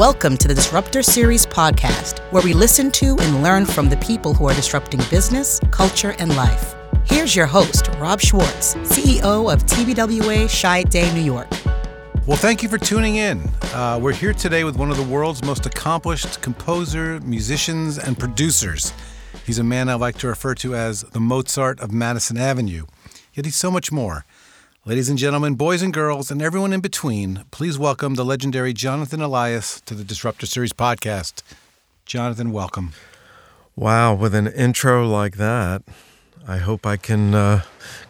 Welcome to the Disruptor Series podcast, where we listen to and learn from the people who are disrupting business, culture, and life. Here's your host, Rob Schwartz, CEO of TBWA Chiat Day New York. Well, thank you for tuning in. Uh, we're here today with one of the world's most accomplished composer, musicians, and producers. He's a man I like to refer to as the Mozart of Madison Avenue. Yet he's so much more. Ladies and gentlemen, boys and girls, and everyone in between, please welcome the legendary Jonathan Elias to the Disruptor Series podcast. Jonathan, welcome. Wow, with an intro like that, I hope I can uh,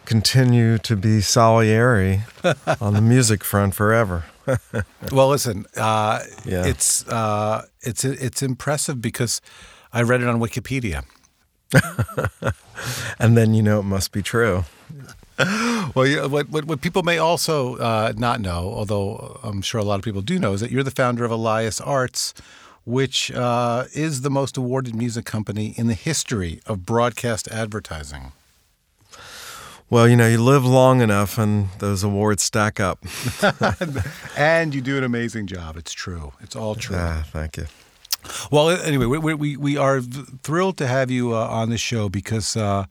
continue to be Salieri on the music front forever. well, listen, uh, Yeah. it's uh, it's it's impressive because I read it on Wikipedia. and then you know it must be true. Well, what, what what people may also uh, not know, although I'm sure a lot of people do know, is that you're the founder of Elias Arts, which uh, is the most awarded music company in the history of broadcast advertising. Well, you know, you live long enough and those awards stack up. and you do an amazing job. It's true. It's all true. Ah, thank you. Well, anyway, we, we, we are thrilled to have you uh, on the show because uh,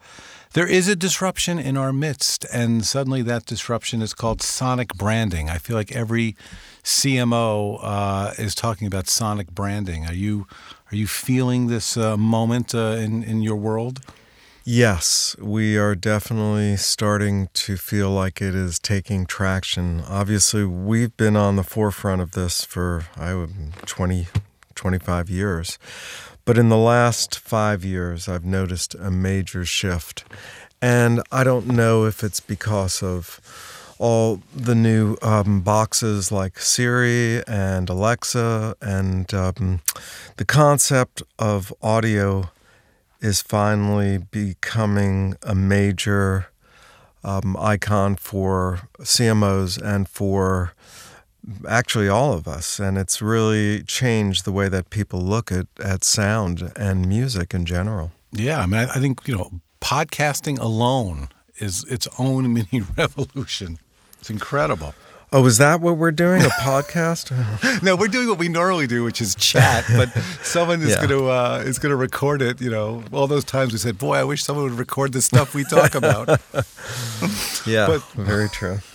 there is a disruption in our midst, and suddenly that disruption is called sonic branding. I feel like every CMO uh, is talking about sonic branding. Are you are you feeling this uh, moment uh, in in your world? Yes, we are definitely starting to feel like it is taking traction. Obviously, we've been on the forefront of this for I would 20 25 years. But in the last 5 years, I've noticed a major shift. And I don't know if it's because of all the new um, boxes like Siri and Alexa, and um, the concept of audio is finally becoming a major um, icon for CMOs and for actually all of us. And it's really changed the way that people look at, at sound and music in general. Yeah, I mean, I, I think you know, podcasting alone is its own mini revolution. It's incredible. Oh, is that what we're doing? A podcast? No, we're doing what we normally do, which is chat. But someone is Yeah. going to uh, is going to record it. You know, all those times we said, "Boy, I wish someone would record the stuff we talk about." yeah, But- very true.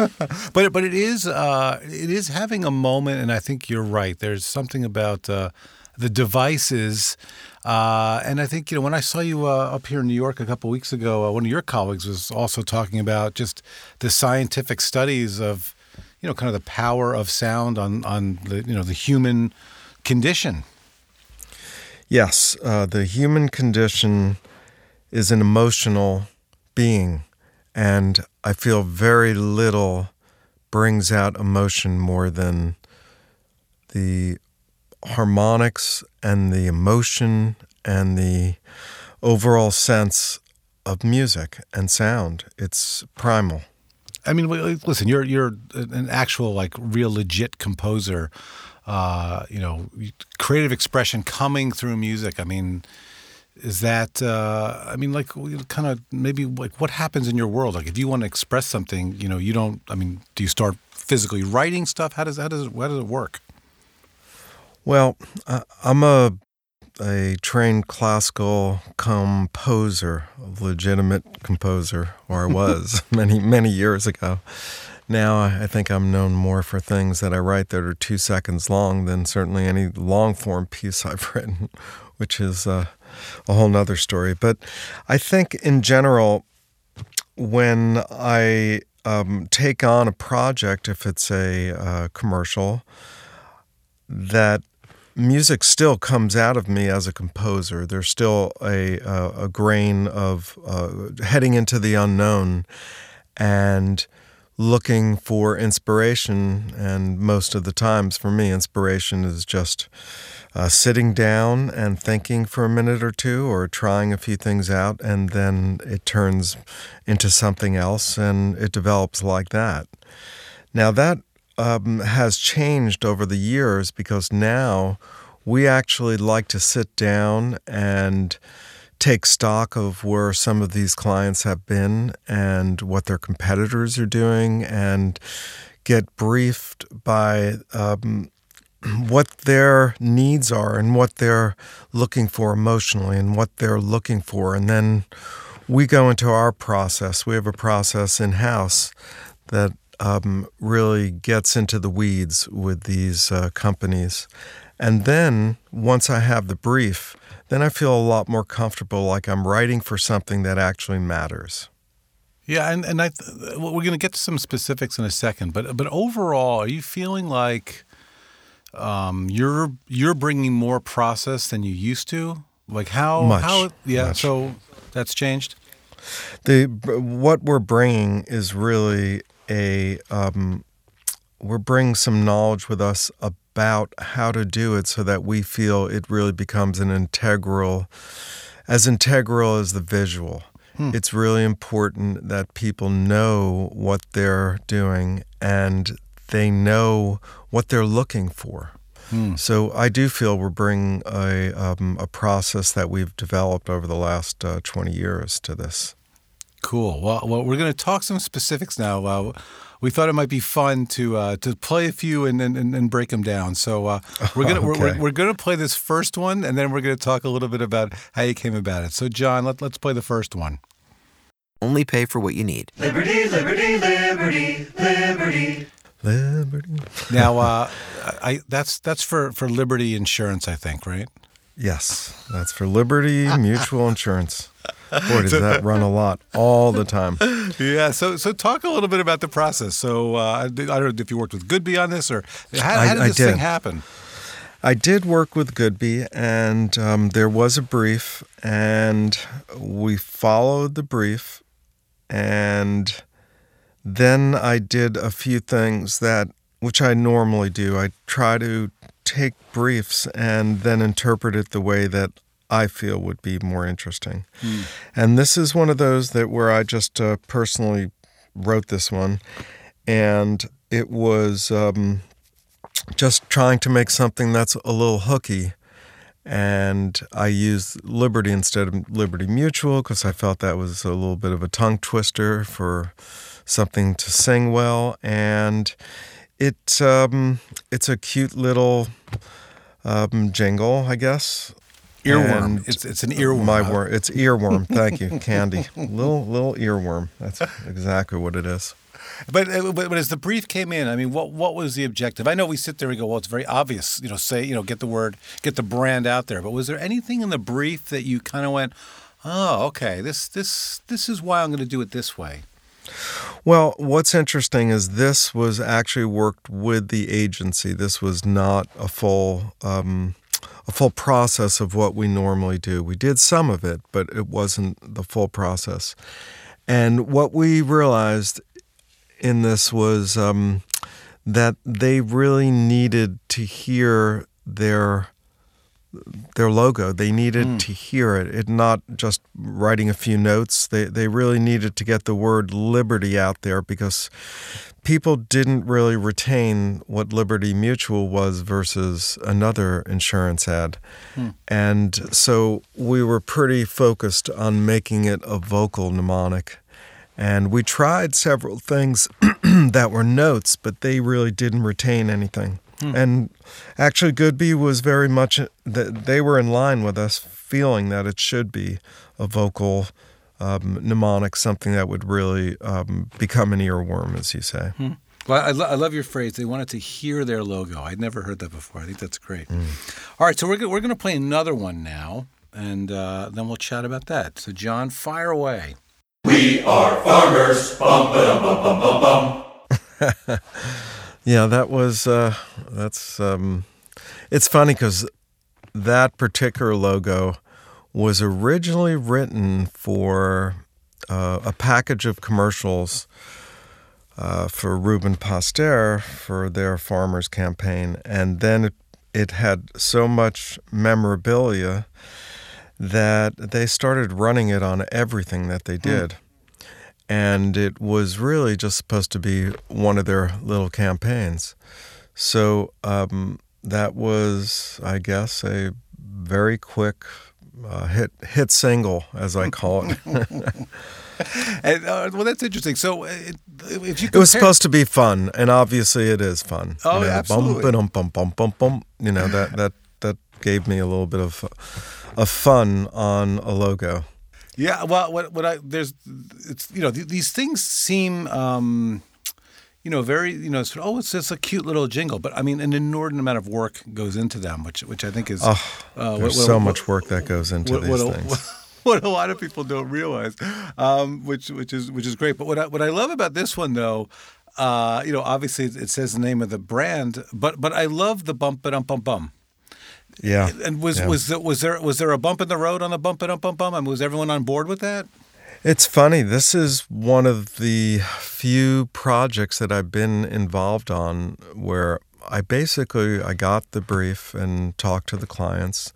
but but it is uh, it is having a moment, and I think you're right. There's something about uh, the devices, uh, and I think you know when I saw you uh, up here in New York a couple weeks ago, uh, one of your colleagues was also talking about just the scientific studies of you know kind of the power of sound on on the you know the human condition. Yes, uh, the human condition is an emotional being, and I feel very little brings out emotion more than the harmonics and the emotion and the overall sense of music and sound. It's primal. I mean, listen, you're you're an actual like real legit composer. Uh, you know, creative expression coming through music. I mean, is that? Uh, I mean, like, kind of maybe like what happens in your world? Like, if you want to express something, you know, you don't. I mean, do you start physically writing stuff? How does how does it, how does it work? Well, I- I'm a a trained classical composer, a legitimate composer, or I was many many years ago. Now I think I'm known more for things that I write that are two seconds long than certainly any long form piece I've written, which is uh, a whole nother story. But I think in general, when I um, take on a project, if it's a uh, commercial, that music still comes out of me as a composer. There's still a a, grain of uh, heading into the unknown and looking for inspiration. And most of the times, for me, inspiration is just uh, sitting down and thinking for a minute or two, or trying a few things out, and then it turns into something else, and it develops like that. Now that um, has changed over the years because now we actually like to sit down and take stock of where some of these clients have been and what their competitors are doing and get briefed by um, what their needs are and what they're looking for emotionally and what they're looking for. And then we go into our process. We have a process in house that um, really gets into the weeds with these uh, companies. And then once I have the brief, then I feel a lot more comfortable like I'm writing for something that actually matters. Yeah, and and I well, we're going to get to some specifics in a second, but but overall, are you feeling like um, you're you're bringing more process than you used to? Like how Much, how yeah, much. so that's changed. The what we're bringing is really a um, we're bringing some knowledge with us about how to do it so that we feel it really becomes an integral as integral as the visual. It's really important that people know what they're doing and they know what they're looking for. So I do feel we're bringing a, um, a process that we've developed over the last uh, 20 years to this. Cool. Well, well, we're going to talk some specifics now. Uh, we thought it might be fun to uh, to play a few and and, and break them down. So uh, we're gonna we're, Okay. we're, we're gonna play this first one, and then we're gonna talk a little bit about how you came about it. So, John, let, let's play the first one. Only pay for what you need. Liberty, liberty, liberty, liberty. Liberty. Now, uh, I that's that's for for Liberty Insurance, I think, right? Yes, that's for Liberty Mutual Insurance. Boy, does that run a lot all the time. Yeah. So so talk a little bit about the process. So uh, I don't know if you worked with Goodby on this or how, I- how did I this thing did. happen? I did work with Goodby, and um, there was a brief, and we followed the brief, and then I did a few things that, which I normally do. I try to take briefs and then interpret it the way that I feel would be more interesting. And this is one of those that where I just uh, personally wrote this one, and it was. Um, just trying to make something that's a little hooky. And I used Liberty instead of Liberty Mutual because I felt that was a little bit of a tongue twister for something to sing well. And it um, it's a cute little um, jingle, I guess. Earworm. It's it's an earworm. My word, it's earworm. Thank you, Candy. little little earworm. That's exactly what it is. But, uh, but but as the brief came in, I mean, what what was the objective? I know we sit there and go, well, it's very obvious, you know, say, you know, get the word, get the brand out there. But was there anything in the brief that you kind of went, oh, okay, this this this is why I'm going to do it this way? Well, what's interesting is this was actually worked with the agency. This was not a full um, a full process of what we normally do. We did some of it, but it wasn't the full process. And what we realized in this was um, that they really needed to hear their their logo. They needed hmm. to hear it. It not just writing a few notes. They they really needed to get the word liberty out there because people didn't really retain what Liberty Mutual was versus another insurance ad. Hmm. And so we were pretty focused on making it a vocal mnemonic. And we tried several things that were notes, but they really didn't retain anything. And actually, Goodby was very much that they were in line with us, feeling that it should be a vocal um, mnemonic, something that would really um, become an earworm, as you say. Well, I, lo- I love your phrase. They wanted to hear their logo. I'd never heard that before. I think that's great. All right, so we're go- we're going to play another one now, and uh, then we'll chat about that. So, John, fire away. Yeah, that was uh, that's um, it's funny because that particular logo was originally written for uh, a package of commercials uh, for Rubin Postaer for their farmers campaign, and then it, it had so much memorabilia that they started running it on everything that they did. And it was really just supposed to be one of their little campaigns. So um, that was, I guess, a very quick uh, hit hit single, as I call it. and, uh, well, that's interesting. So, uh, if you It was supposed to be fun, and obviously it is fun. Oh, you know, absolutely. Bum, bum, bum, bum, bum. You know that that that gave me a little bit of of fun on a logo. Yeah, well, what what I there's it's you know th- these things seem um, you know very you know sort of, oh it's just a cute little jingle, but I mean an inordinate amount of work goes into them, which which I think is Oh, uh, There's what- so what- much work that goes into what, these what, things. what a lot of people don't realize, um, which which is which is great. But what I, what I love about this one though. Uh, you know, obviously it says the name of the brand, but but I love the bump ba dum bum bum. Yeah. And was yeah. was there, was there was there a bump in the road on the bump ba dum bum bum? I mean, was everyone on board with that? It's funny. This is one of the few projects that I've been involved on where I basically I got the brief and talked to the clients.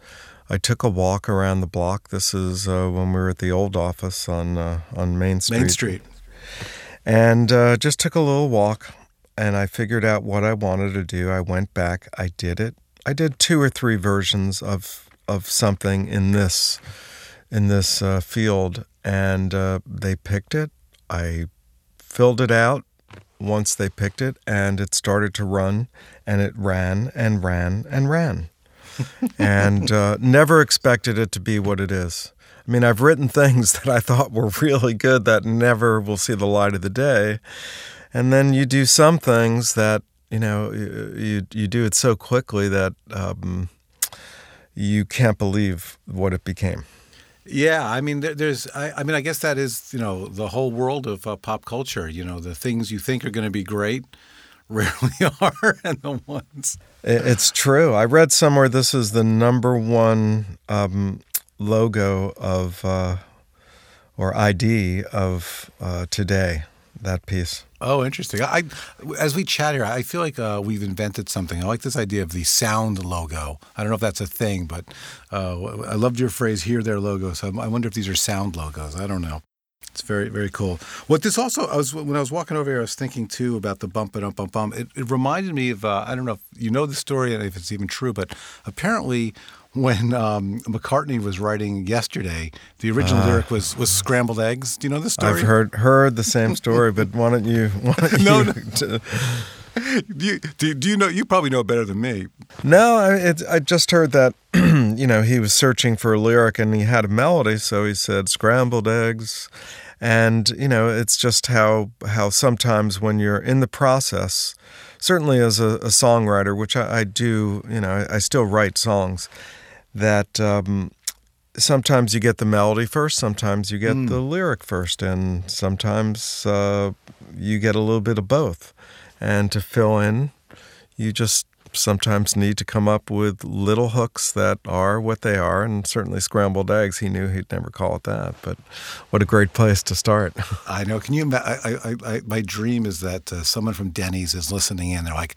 I took a walk around the block. This is uh, when we were at the old office on uh, on Main Street. Main Street. and uh, just took a little walk and I figured out what I wanted to do. I went back, I did it. I did two or three versions of of something in this in this uh, field, and uh, they picked it. I filled it out once they picked it, and it started to run, and it ran and ran and ran, and uh, never expected it to be what it is. I mean, I've written things that I thought were really good that never will see the light of the day, and then you do some things that you know you you, do it so quickly that um, you can't believe what it became. Yeah, I mean, there's, I, I mean, I guess that is, you know, the whole world of uh, pop culture. You know, the things you think are going to be great rarely are, and the ones. It's true. I read somewhere this is the number one um, logo of uh, or ID of uh, today. That piece. Oh, interesting. I, as we chat here, I feel like uh, we've invented something. I like this idea of the sound logo. I don't know if that's a thing, but uh, I loved your phrase "hear their logo. So I wonder if these are sound logos. I don't know. It's very, very cool. What this also, I was when I was walking over here, I was thinking too about the bump it, bump, bump, bump. It, it reminded me of uh, I don't know if you know the story and if it's even true, but apparently when um, McCartney was writing yesterday, the original lyric was was scrambled eggs. Do you know the story? Uh. I've heard heard the same story, but why don't you? Why don't No, you no. t- Do you, do, do you know? You probably know better than me. No, I, it, I just heard that, you know, he was searching for a lyric and he had a melody, so he said scrambled eggs. And, you know, it's just how, how sometimes when you're in the process, certainly as a, a songwriter, which I, I do, you know, I, I still write songs, that um, sometimes you get the melody first, sometimes you get the lyric first, and sometimes uh, you get a little bit of both. And to fill in, you just sometimes need to come up with little hooks that are what they are. And certainly scrambled eggs, he knew he'd never call it that. But what a great place to start. I know. Can you? I, I, I, my dream is that uh, someone from Denny's is listening in. They're like,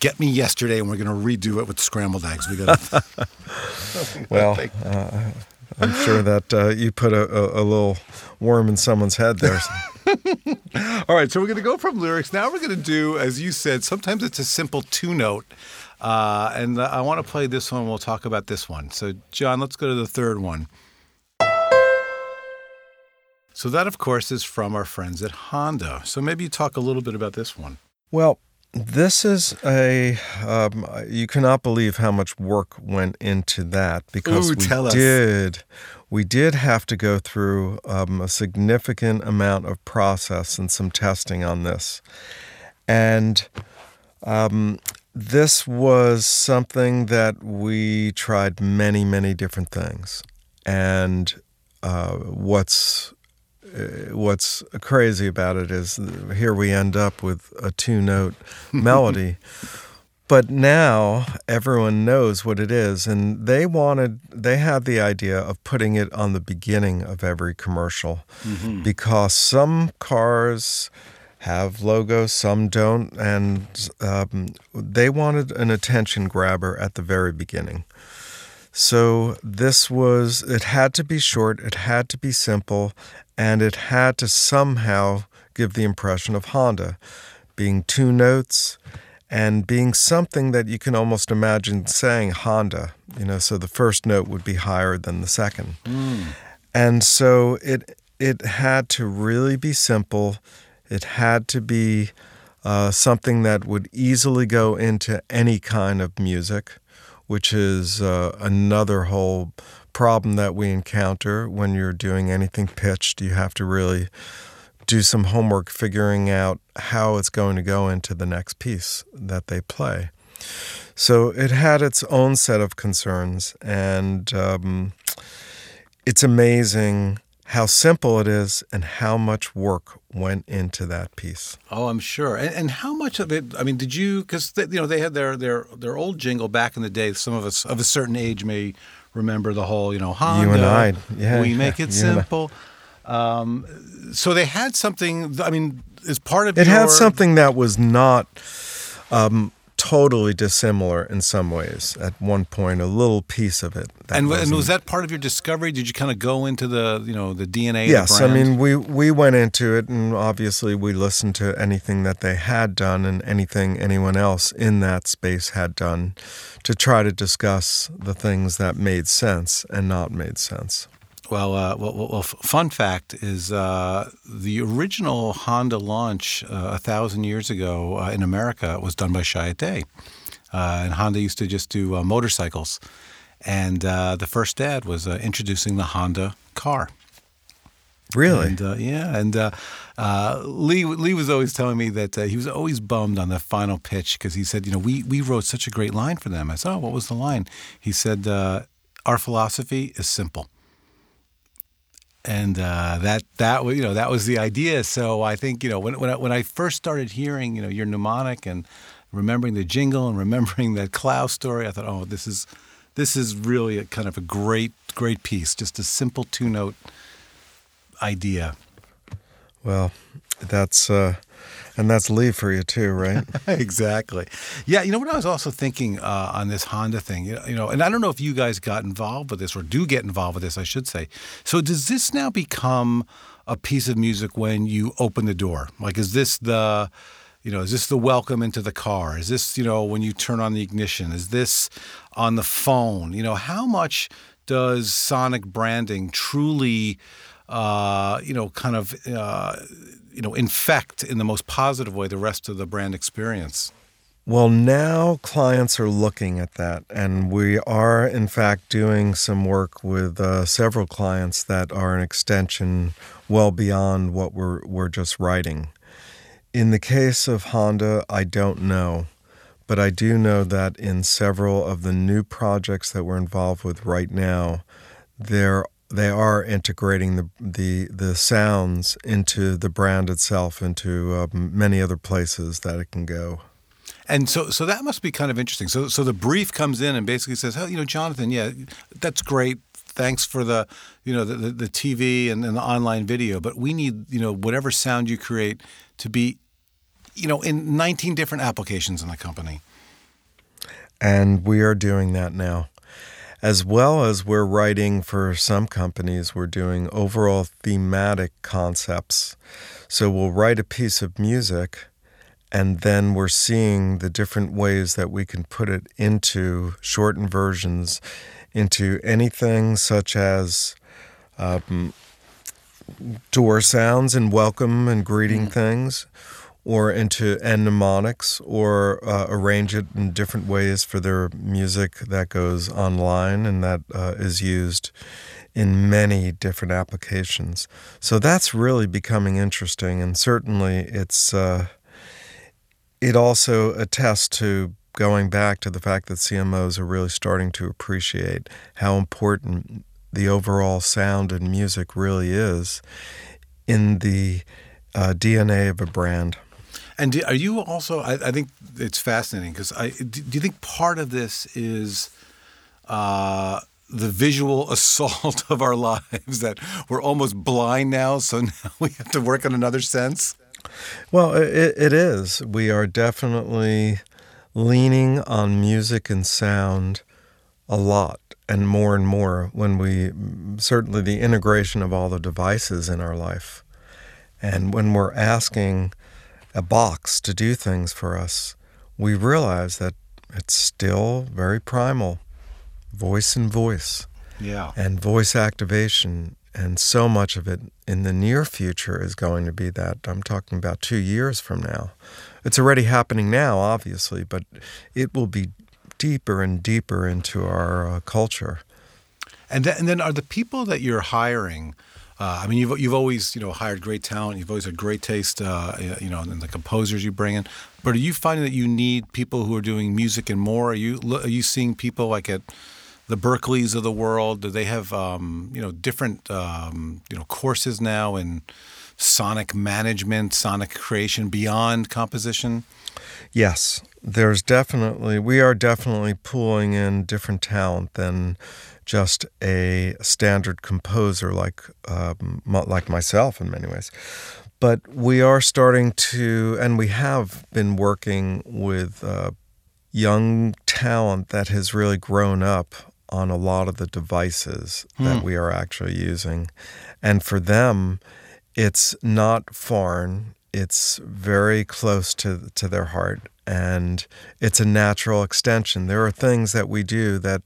"Get me yesterday, and we're going to redo it with scrambled eggs." We got. well, uh, I'm sure that uh, you put a, a, a little worm in someone's head there. All right, so we're going to go from lyrics. Now we're going to do, as you said, sometimes it's a simple two note. Uh, and I want to play this one. We'll talk about this one. So, John, let's go to the third one. So, that, of course, is from our friends at Honda. So, maybe you talk a little bit about this one. Well, this is a. Um, you cannot believe how much work went into that because Ooh, we tell us. did. We did have to go through um, a significant amount of process and some testing on this, and um, this was something that we tried many, many different things. And uh, what's what's crazy about it is here we end up with a two note melody. But now everyone knows what it is, and they wanted, they had the idea of putting it on the beginning of every commercial because some cars have logos, some don't, and um, they wanted an attention grabber at the very beginning. So this was, it had to be short, it had to be simple, and it had to somehow give the impression of Honda being two notes and being something that you can almost imagine saying Honda, you know, so the first note would be higher than the second. And so it it had to really be simple. It had to be uh, something that would easily go into any kind of music, which is uh, another whole problem that we encounter when you're doing anything pitched. You have to really do some homework figuring out how it's going to go into the next piece that they play. So it had its own set of concerns, and um, it's amazing how simple it is and how much work went into that piece. Oh, I'm sure. And, and how much of it? I mean, did you? Because you know they had their their their old jingle back in the day. Some of us of a certain age may remember the whole, you know, Honda. You and I, yeah. We make it simple. Um, so they had something. I mean, as part of it your, had something that was not um, totally dissimilar in some ways at one point a little piece of it and, and, was that part of your discovery? Did you kind of go into the you know the dna yes i mean we we went into it and obviously we listened to anything that they had done and anything anyone else in that space had done to try to discuss the things that made sense and not made sense well, uh, well, well, fun fact is uh, the original Honda launch uh, a thousand years ago uh, in America was done by Chiat uh, and Honda used to just do uh, motorcycles. And the first ad was introducing the Honda car. Really? And, yeah. And Lee Lee was always telling me that he was always bummed on the final pitch because he said, you know, we we wrote such a great line for them. I said, oh, what was the line? He said, our philosophy is simple and uh, that that you know that was the idea. So I think you know when when I, when I first started hearing you know your mnemonic and remembering the jingle and remembering that Clow's story, I thought, oh, this is this is really a kind of a great great piece, just a simple two note idea. Well, that's uh, and that's Lee for you too, right? exactly. Yeah, you know what I was also thinking uh, on this Honda thing, you know, and I don't know if you guys got involved with this or do get involved with this, I should say. So does this now become a piece of music when you open the door? Like, is this the you know, is this the welcome into the car? Is this, you know, when you turn on the ignition? Is this on the phone? You know, how much does sonic branding truly, uh, you know, kind of uh, you know, infect in the most positive way the rest of the brand experience? Well, now clients are looking at that, and we are, in fact, doing some work with uh, several clients that are an extension well beyond what we're, we're just writing. In the case of Honda, I don't know, but I do know that in several of the new projects that we're involved with right now, there they are integrating the the the sounds into the brand itself, into uh, many other places that it can go. And so, so that must be kind of interesting. So, so the brief comes in and basically says, "Oh, you know, Jonathan, yeah, that's great. Thanks for the, you know, the, the, the TV and, and the online video, but we need, you know, whatever sound you create to be, you know, in 19 different applications in the company." And we are doing that now as well as we're writing for some companies, we're doing overall thematic concepts. So we'll write a piece of music and then we're seeing the different ways that we can put it into shortened versions, into anything such as um, door sounds and welcome and greeting mm. things or into mnemonics or uh, arrange it in different ways for their music that goes online and that uh, is used in many different applications. So that's really becoming interesting, and certainly it's uh, it also attests to going back to the fact that CMOs are really starting to appreciate how important the overall sound and music really is in the uh, DNA of a brand. And do, are you also? I, I, think it's fascinating because I do, do, you think part of this is uh, the visual assault of our lives that we're almost blind now, so now we have to work on another sense. Well, it, it is. We are definitely leaning on music and sound a lot and more and more when we certainly the integration of all the devices in our life. And when we're asking a box to do things for us, we realize that it's still very primal voice and voice. Yeah. And voice activation And so much of it in the near future is going to be that. I'm talking about two years from now. It's already happening now, obviously, but it will be deeper and deeper into our uh, culture. And then, and then are the people that you're hiring? Uh, I mean, you've you've always you know hired great talent. You've always had great taste, uh, you know, in the composers you bring in. But are you finding that you need people who are doing music and more? Are you are you seeing people like at the Berklees of the world? Do they have um, you know different um, you know courses now in sonic management, sonic creation beyond composition? Yes, there's definitely we are definitely pulling in different talent than just a standard composer like um, like myself in many ways. But we are starting to, and we have been working with uh, young talent that has really grown up on a lot of the devices hmm. that we are actually using. And for them, it's not foreign, it's very close to, to their heart, and it's a natural extension. There are things that we do that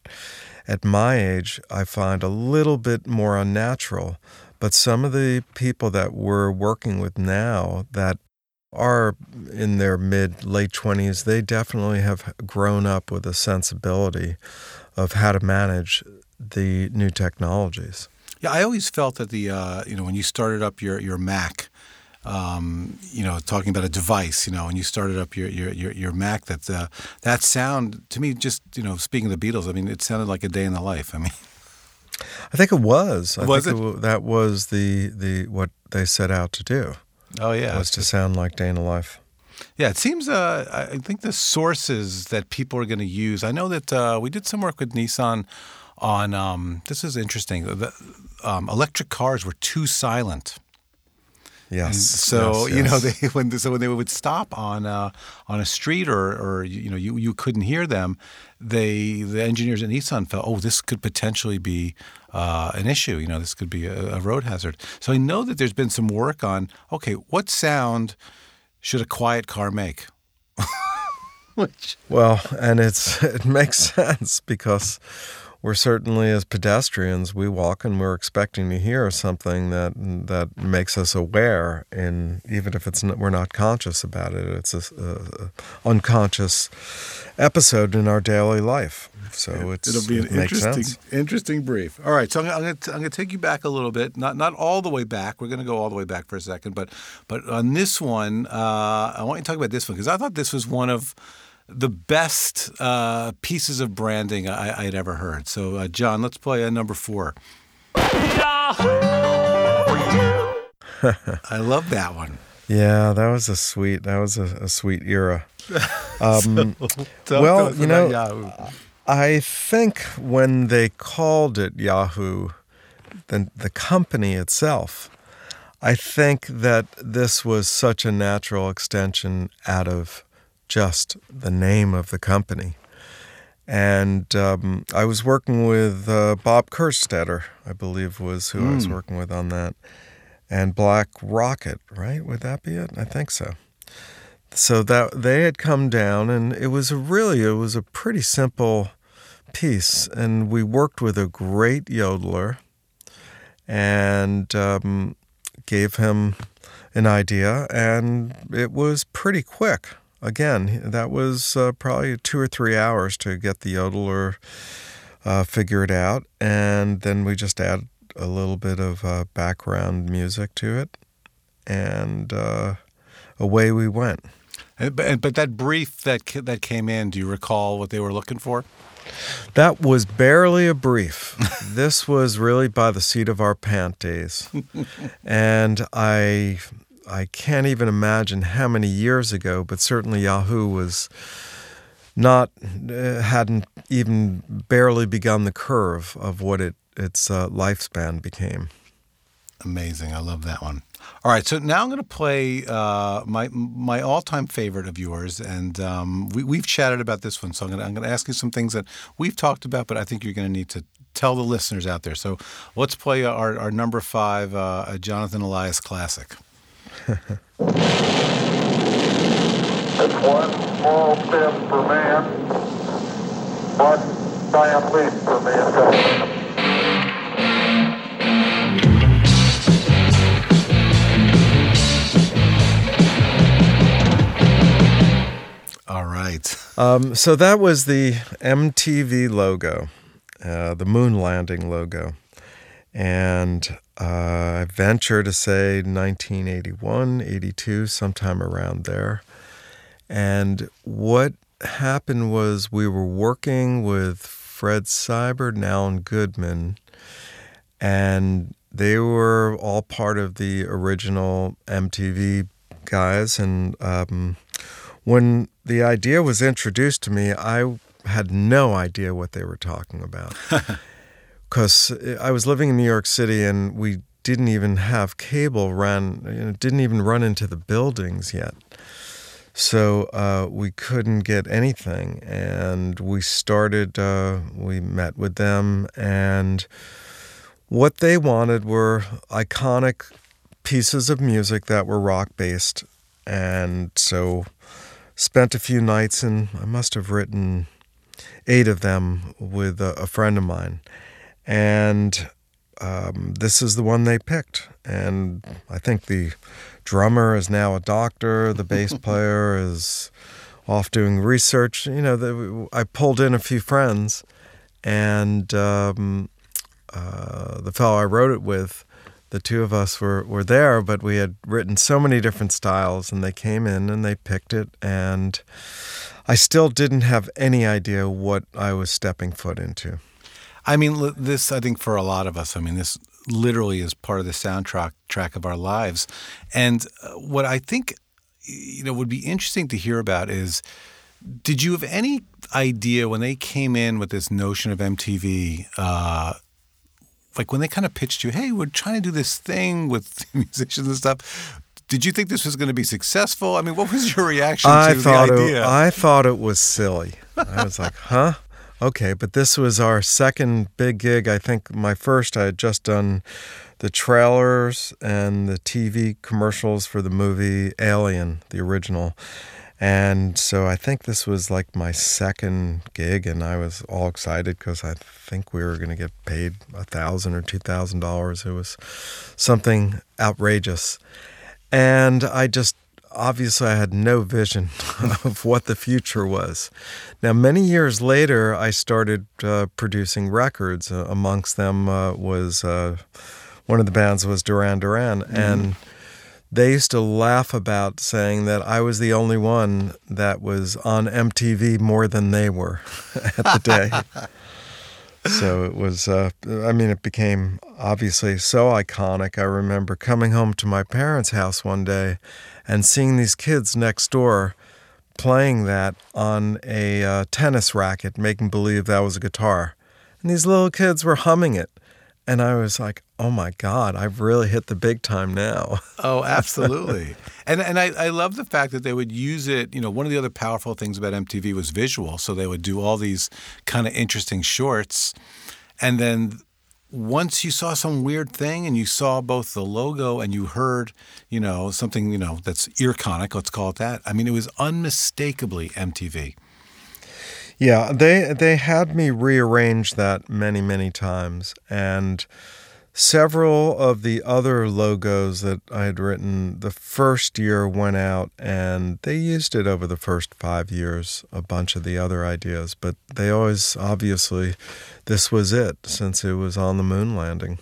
at my age, I find a little bit more unnatural. But some of the people that we're working with now that are in their mid, late 20s, they definitely have grown up with a sensibility of how to manage the new technologies. Yeah, I always felt that the, uh, you know, when you started up your, your Mac, um, you know, talking about a device, you know, and you started up your your your, your Mac. That uh, that sound to me, just you know, speaking of the Beatles, I mean, it sounded like a day in the life. I mean, I think it was. I was think it? it? that was the the what they set out to do. Oh yeah, was to sound like day in the life. Yeah, it seems. Uh, I think the sources that people are going to use. I know that uh, we did some work with Nissan on. Um, this is interesting. The um, electric cars were too silent. Yes. And so yes, you know they when so when they would stop on uh, on a street or or you know you, you couldn't hear them, they the engineers at Nissan felt oh this could potentially be uh, an issue. You know this could be a, a, road hazard. So I know that there's been some work on okay what sound should a quiet car make. Which well, and it's it makes sense because we're certainly as pedestrians we walk and we're expecting to hear something that that makes us aware and even if it's not, we're not conscious about it. It's a, a, unconscious episode in our daily life. So it's it'll be an it interesting sense. interesting brief. All right so i'm going to i'm to take you back a little bit. Not not all the way back. We're going to go all the way back for a second but but on this one uh, i want you to talk about this one because i thought this was one of the best uh, pieces of branding I, I had ever heard. So, uh, John, let's play a number four. I love that one. Yeah, that was a sweet. That was a, a sweet era. Um, so, well, you know, Yahoo. I think when they called it Yahoo, the the company itself, I think that this was such a natural extension out of just the name of the company. And um, I was working with uh, Bob Kerstetter, I believe was who mm. I was hmm. working with on that, and Black Rocket, right? Would that be it? I think so. So that they had come down, and it was a really it was a pretty simple piece, and we worked with a great yodeler, and um, gave him an idea, and it was pretty quick again, that was uh, probably two or three hours to get the yodeler uh, figured out, and then we just add a little bit of uh, background music to it, and uh, away we went. But, but that brief that that came in, do you recall what they were looking for? That was barely a brief. this was really by the seat of our pant days. and I I can't even imagine how many years ago, but certainly Yahoo was not uh, hadn't even barely begun the curve of what it its uh, lifespan became. Amazing! I love that one. All right, so now I'm going to play uh, my my all time favorite of yours, and um, we, we've chatted about this one. So I'm going to I'm going to ask you some things that we've talked about, but I think you're going to need to tell the listeners out there. So let's play our, our number five, uh, Jonathan Elias classic it's one small step for man, one giant leap for mankind. All right. Um, so that was the MTV logo, uh, the moon landing logo. And uh, I venture to say 1981, 82, sometime around there. And what happened was we were working with Fred Seibert and Alan Goodman, and they were all part of the original MTV guys. And um, when the idea was introduced to me, I had no idea what they were talking about. Because I was living in New York City and we didn't even have cable run, you know, didn't even run into the buildings yet. So uh, we couldn't get anything. And we started, uh, we met with them, and what they wanted were iconic pieces of music that were rock based. And so spent a few nights, and I must have written eight of them with a, a friend of mine. And um, this is the one they picked. And I think the drummer is now a doctor, the bass player is off doing research. You know, the, I pulled in a few friends, and um, uh, the fellow I wrote it with, the two of us were, were there, but we had written so many different styles, and they came in and they picked it. And I still didn't have any idea what I was stepping foot into. I mean, this, I think, for a lot of us, I mean, this literally is part of the soundtrack track of our lives. And uh, what I think, you know, would be interesting to hear about is did you have any idea when they came in with this notion of MTV, uh, like when they kind of pitched you, hey, we're trying to do this thing with musicians and stuff. Did you think this was going to be successful? I mean, what was your reaction I to the idea? It, I thought it was silly. I was like, huh? Okay, but this was our second big gig. I think my first, I had just done the trailers and the TV commercials for the movie Alien, the original. And so I think this was like my second gig, and I was all excited because I think we were going to get paid a thousand or two thousand dollars. It was something outrageous, and I just obviously I had no vision of what the future was. Now, many years later, I started uh, producing records. Uh, amongst them uh, was uh, one of the bands was Duran Duran, mm-hmm. and they used to laugh about saying that I was the only one that was on MTV more than they were at the day. so it was, uh, I mean, it became obviously so iconic. I remember coming home to my parents' house one day and seeing these kids next door playing that on a uh, tennis racket, making believe that was a guitar. And these little kids were humming it. And I was like, oh my God, I've really hit the big time now. oh, absolutely. and and I, I love the fact that they would use it. You know, one of the other powerful things about MTV was visual. So they would do all these kind of interesting shorts. And then once you saw some weird thing and you saw both the logo and you heard, you know, something, you know, that's earconic, let's call it that. I mean, it was unmistakably MTV. Yeah, they they had me rearrange that many many times, and several of the other logos that I had written the first year went out, and they used it over the first five years. A bunch of the other ideas, but they always obviously this was it since it was on the moon landing.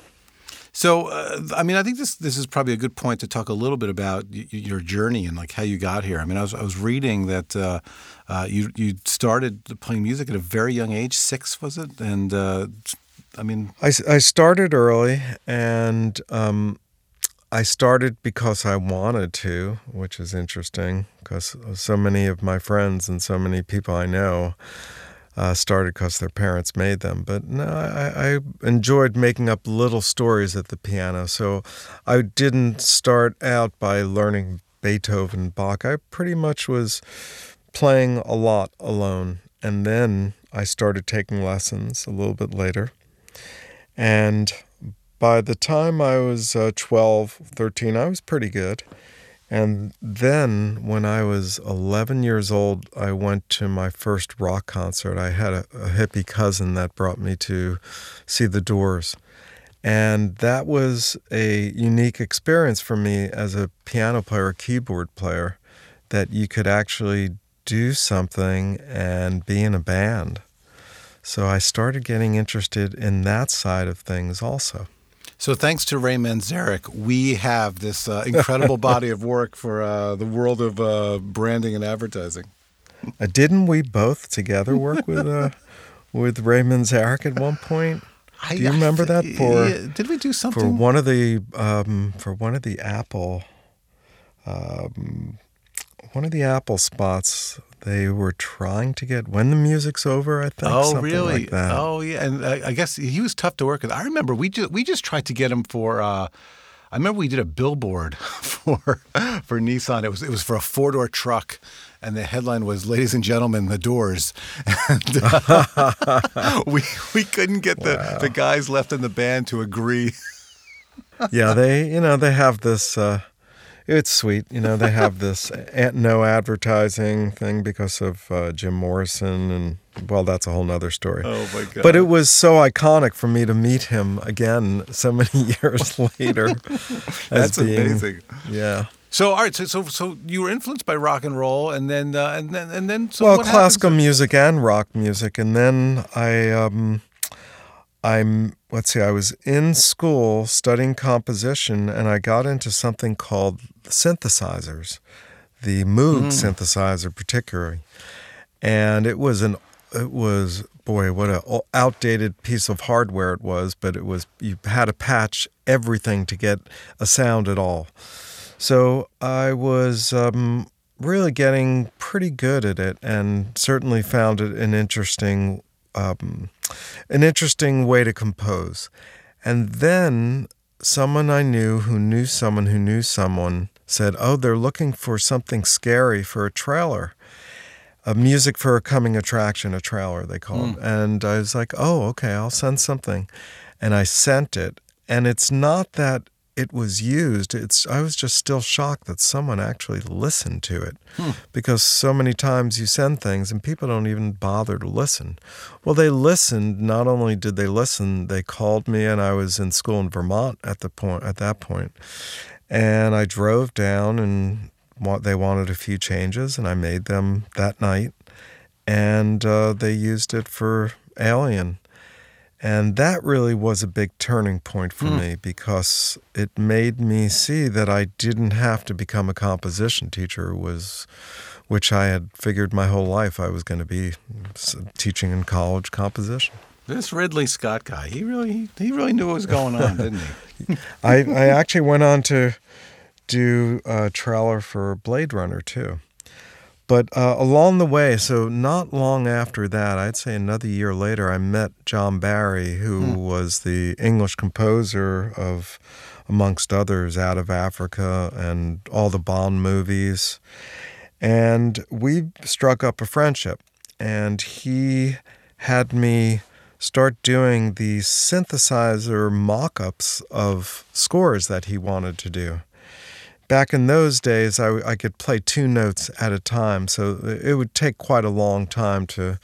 So, uh, I mean, I think this this is probably a good point to talk a little bit about y- your journey and like how you got here. I mean, I was I was reading that uh, uh, you you started playing music at a very young age, six was it? And uh, I mean, I, I started early, and um, I started because I wanted to, which is interesting because so many of my friends and so many people I know uh, started because their parents made them. But no, I, I, enjoyed making up little stories at the piano. So I didn't start out by learning Beethoven, Bach. I pretty much was playing a lot alone. And then I started taking lessons a little bit later. And by the time I was uh, 12, 13, I was pretty good. And then when I was 11 years old, I went to my first rock concert. I had a, a hippie cousin that brought me to see the Doors. And that was a unique experience for me as a piano player, keyboard player, that you could actually do something and be in a band. So I started getting interested in that side of things also. So thanks to Ray Manzarek, we have this uh, incredible body of work for uh, the world of uh, branding and advertising. Uh, didn't we both together work with uh, with Ray Manzarek at one point? I, Do you remember that for did we do something for one of the um, for one of the Apple um, one of the Apple spots? They were trying to get when the music's over. I think. Oh, something really? Like that. Oh, yeah. And uh, I guess he was tough to work with. I remember we just we just tried to get him for. Uh, I remember we did a billboard for for Nissan. It was it was for a four door truck, and the headline was "Ladies and Gentlemen, the Doors." And uh, we we couldn't get the the guys left in the band to agree. yeah, they you know they have this. Uh, it's sweet, you know. They have this no advertising thing because of uh, Jim Morrison, and well, that's a whole nother story. Oh my god! But it was so iconic for me to meet him again so many years later. that's being- amazing. Yeah. So all right, so so so you were influenced by rock and roll, and then uh, and then and then so well, what classical happens? music and rock music, and then I, um, I'm let's see, I was in school studying composition, and I got into something called synthesizers, the Moog synthesizer particularly, and it was an it was boy what a outdated piece of hardware it was, but it was you had to patch everything to get a sound at all. So I was um, really getting pretty good at it, and certainly found it an interesting, um, an interesting way to compose. And then someone I knew who knew someone who knew someone said, "Oh, they're looking for something scary for a trailer." A music for a coming attraction, a trailer they call it. Hmm. And I was like, oh, okay, I'll send something. And I sent it. And it's not that it was used. It's I was just still shocked that someone actually listened to it. Because so many times you send things and people don't even bother to listen. Well, they listened. Not only did they listen, they called me and I was in school in Vermont at the point at that. And I drove down and they wanted a few changes and I made them that night. And uh, they used it for Alien. And that really was a big turning point for hmm. me because it made me see that I didn't have to become a composition teacher was which I had figured my whole life I was going to be teaching in college composition. This Ridley Scott guy, he really he really knew what was going on, didn't he? I, I actually went on to do uh, a trailer for Blade Runner too. But uh, along the way, so not long after that, I'd say another year later, I met John Barry, who was the English composer of, amongst others, Out of Africa and all the Bond movies. And we struck up a friendship. And he had me start doing the synthesizer mock ups of scores that he wanted to do. Back in those days, I, I could play two notes at a time, so it would take quite a long time to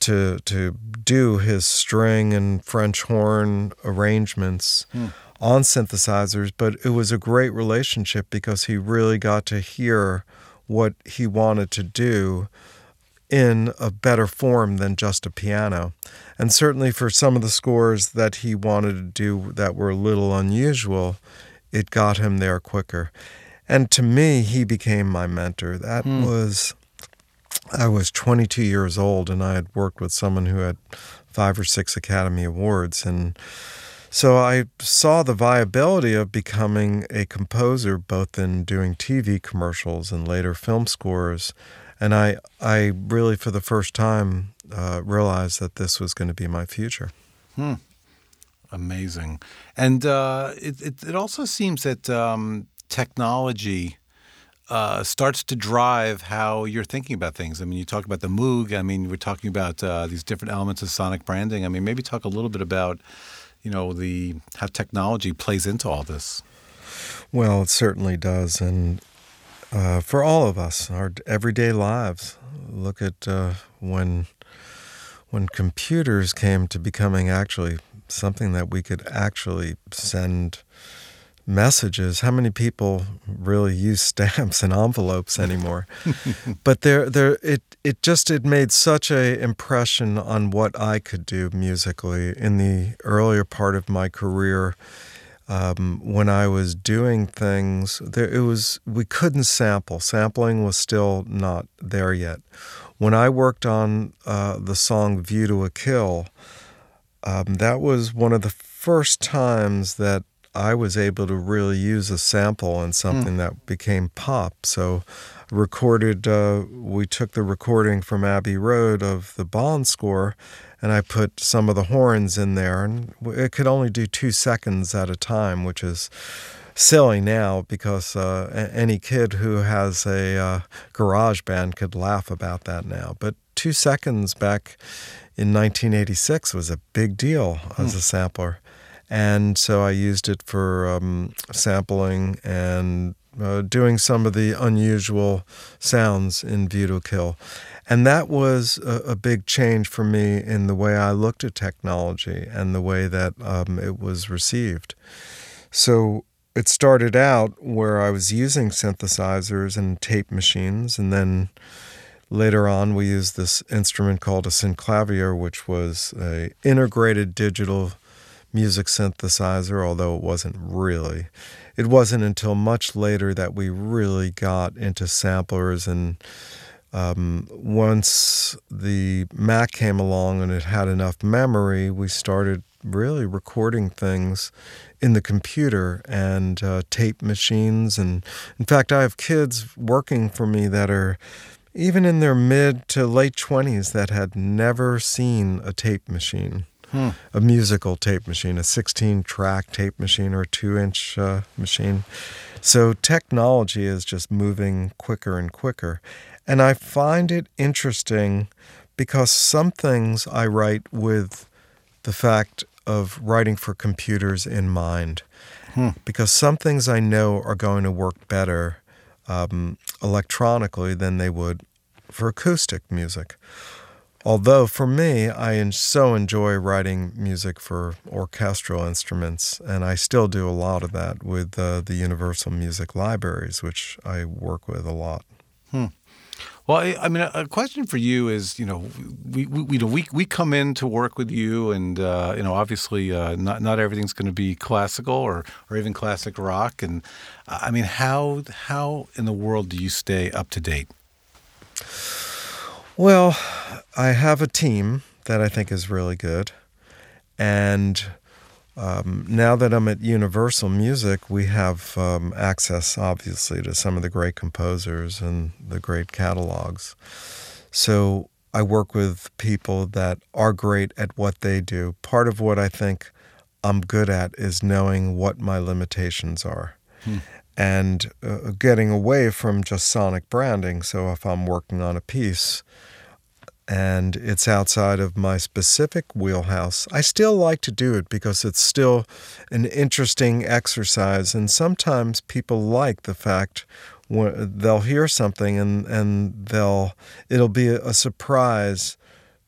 to to do his string and French horn arrangements hmm. on synthesizers. But it was a great relationship because he really got to hear what he wanted to do in a better form than just a piano. And certainly for some of the scores that he wanted to do that were a little unusual, it got him there quicker. And to me, he became my mentor. That was, I was 22 years old and I had worked with someone who had five or six Academy Awards. And so I saw the viability of becoming a composer, both in doing TV commercials and later film scores. And I, I really, for the first time, uh, realized that this was going to be my future. Amazing, and uh, it, it it also seems that um, technology uh, starts to drive how you're thinking about things. I mean, you talk about the Moog. I mean, we're talking about uh, these different elements of sonic branding. I mean, maybe talk a little bit about you know the how technology plays into all this. Well, it certainly does, and uh, for all of us, our everyday lives. Look at uh, when when computers came to becoming actually something that we could actually send messages. How many people really use stamps and envelopes anymore? but there, there, it, it just it made such a impression on what I could do musically in the earlier part of my career. Um, when I was doing things, there it was we couldn't sample. Sampling was still not there yet. When I worked on uh, the song "View to a Kill," um, that was one of the first times that I was able to really use a sample in something mm. that became pop. So, recorded, uh, we took the recording from Abbey Road of the Bond score, and I put some of the horns in there, and it could only do two seconds at a time, which is silly now because uh, any kid who has a uh, garage band could laugh about that now. But two seconds back in 1986 was a big deal as hmm. a sampler and so I used it for um, sampling and uh, doing some of the unusual sounds in View to Kill. And that was a, a, big change for me in the way I looked at technology and the way that um, it was received. So it started out where I was using synthesizers and tape machines, and then later on we used this instrument called a synclavier, which was a integrated digital music synthesizer, although it wasn't really. It wasn't until much later that we really got into samplers and um, once the Mac came along and it had enough memory, we started really recording things in the computer and uh, tape machines. And in fact, I have kids working for me that are even in their mid to late 20s that had never seen a tape machine hmm. a musical tape machine, a 16 track tape machine or a two inch uh, machine. So technology is just moving quicker and quicker. And I find it interesting because some things I write with the fact of writing for computers in mind. Hmm. Because some things I know are going to work better um, electronically than they would for acoustic music. Although for me, I so enjoy writing music for orchestral instruments, and I still do a lot of that with uh, the Universal Music Libraries, which I work with a lot. Hmm. Well, I, I, mean, a question for you is, you know, we, we we we come in to work with you, and uh, you know, obviously, uh, not not everything's going to be classical or or even classic rock. And I mean, how how in the world do you stay up to date? Well, I have a team that I think is really good. And um, now that I'm at Universal Music, we have um, access, obviously, to some of the great composers and the great catalogs. So I work with people that are great at what they do. Part of what I think I'm good at is knowing what my limitations are. Hmm and uh, getting away from just sonic branding. So if I'm working on a piece and it's outside of my specific wheelhouse, I still like to do it because it's still an interesting exercise. And sometimes people like the fact they'll hear something and, and they'll it'll be a surprise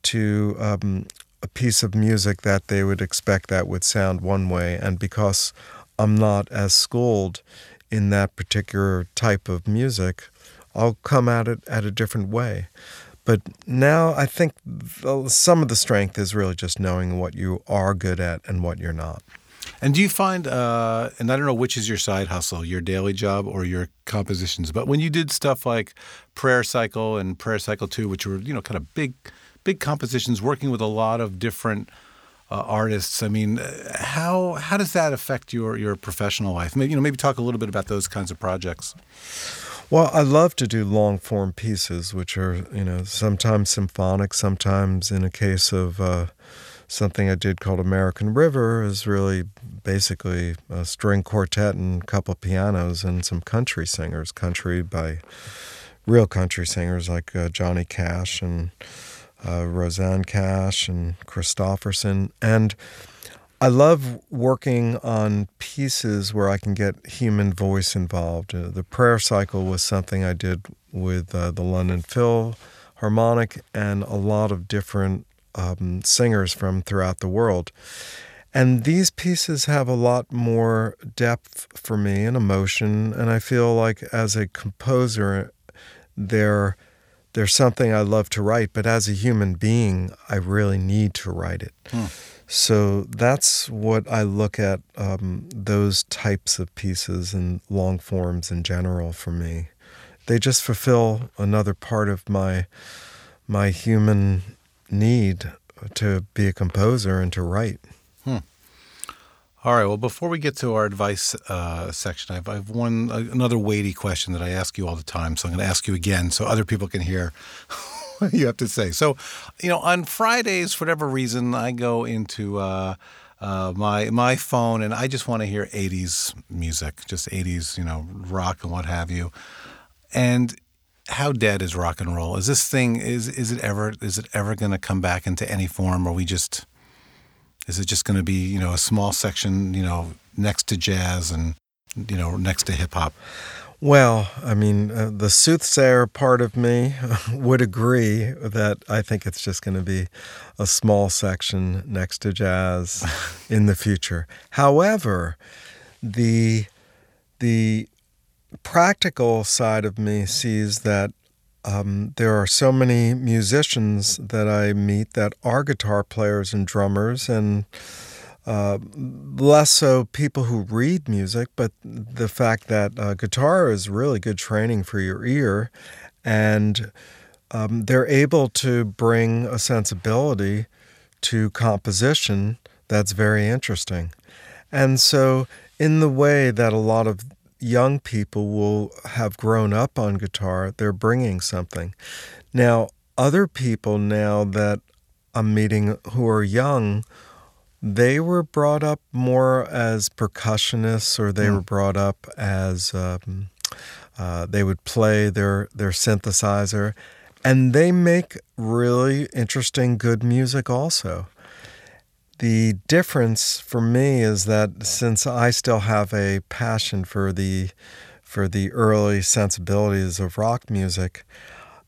to um, a piece of music that they would expect that would sound one way. And because I'm not as schooled in that particular type of music, I'll come at it at a different way. But now I think some of the strength is really just knowing what you are good at and what you're not. And do you find, uh, and I don't know which is your side hustle, your daily job or your compositions, but when you did stuff like Prayer Cycle and Prayer Cycle 2, which were, you know, kind of big, big compositions working with a lot of different uh, artists. I mean, how how does that affect your your professional life? Maybe you know, maybe talk a little bit about those kinds of projects. Well, I love to do long form pieces, which are you know sometimes symphonic, sometimes in a case of uh, something I did called American River is really basically a string quartet and a couple pianos and some country singers, country by real country singers like uh, Johnny Cash and uh, Rosanne Cash and Kristofferson. And I love working on pieces where I can get human voice involved. Uh, the prayer cycle was something I did with uh, the London Philharmonic and a lot of different um, singers from throughout the world. And these pieces have a lot more depth for me and emotion. And I feel like as a composer, they're, they're something I love to write, but as a human being, I really need to write it. Hmm. So that's what I look at um, those types of pieces and long forms in general for me. They just fulfill another part of my my human need to be a composer and to write. All right. Well, before we get to our advice uh, section, I've, I've one another weighty question that I ask you all the time. So I'm going to ask you again, so other people can hear you have to say. So, you know, on Fridays, for whatever reason, I go into uh, uh, my my phone and I just want to hear '80s music, just '80s, you know, rock and what have you. And how dead is rock and roll? Is this thing is is it ever is it ever going to come back into any form, or we just is it just going to be, you know, a small section, you know, next to jazz and, you know, next to hip hop? Well, I mean, uh, the soothsayer part of me would agree that I think it's just going to be a small section next to jazz in the future. However, the the practical side of me sees that um, there are so many musicians that I meet that are guitar players and drummers, and uh, less so people who read music, but the fact that uh, guitar is really good training for your ear, and um, they're able to bring a sensibility to composition that's very interesting. And so, in the way that a lot of young people will have grown up on guitar, they're bringing something. Now, other people now that I'm meeting who are young, they were brought up more as percussionists or they Mm. were brought up as um, uh, they would play their, their synthesizer and they make really interesting, good music also. The difference for me is that since I still have a passion for the for the early sensibilities of rock music,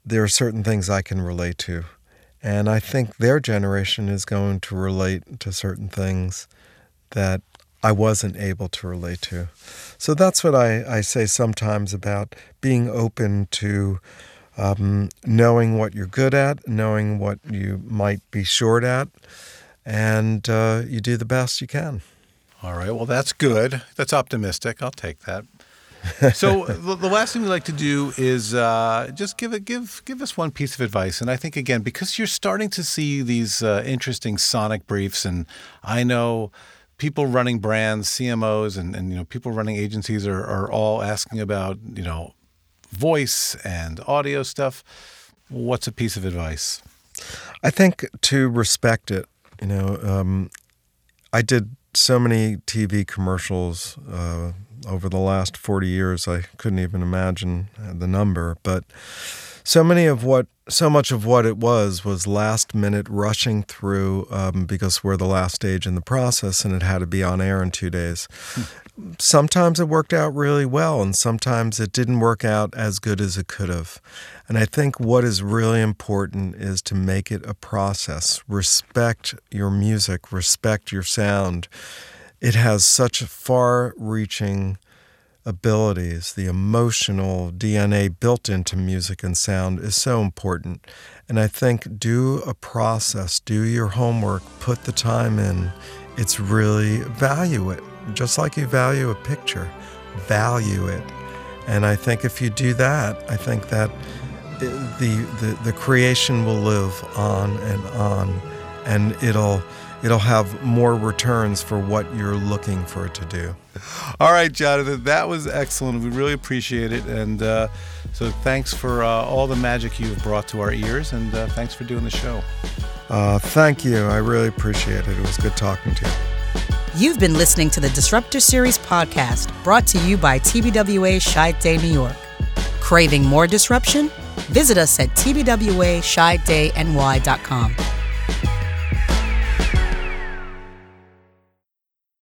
there are certain things I can relate to. And I think their generation is going to relate to certain things that I wasn't able to relate to. So that's what I, I say sometimes about being open to um, knowing what you're good at, knowing what you might be short at, and uh, you do the best you can. All right. Well, that's good. That's optimistic. I'll take that. So the, last thing we like to do is uh, just give it give give us one piece of advice. And I think again because you're starting to see these uh, interesting sonic briefs, and I know people running brands, CMOs, and, and you know people running agencies are, are all asking about you know voice and audio stuff. What's a piece of advice? I think to respect it. You know, um, I did so many TV commercials uh, over the last 40 years, I couldn't even imagine the number. But so many of what, so much of what it was, was last minute rushing through um, because we're the last stage in the process and it had to be on air in two days. Sometimes it worked out really well, and sometimes it didn't work out as good as it could have. And I think what is really important is to make it a process. Respect your music, respect your sound. It has such far reaching abilities. The emotional DNA built into music and sound is so important. And I think do a process, do your homework, put the time in. It's really value it, just like you value a picture, value it. And I think if you do that, I think that the, the, the creation will live on and on, and it'll it'll have more returns for what you're looking for it to do. All right, Jonathan, that was excellent. We really appreciate it, and uh, so thanks for uh, all the magic you've brought to our ears, and uh, thanks for doing the show. Uh, thank you. I really appreciate it. It was good talking to you. You've been listening to the Disruptor Series podcast brought to you by TBWA Chiat Day New York. Craving more disruption? Visit us at tbwachiatdayny.com.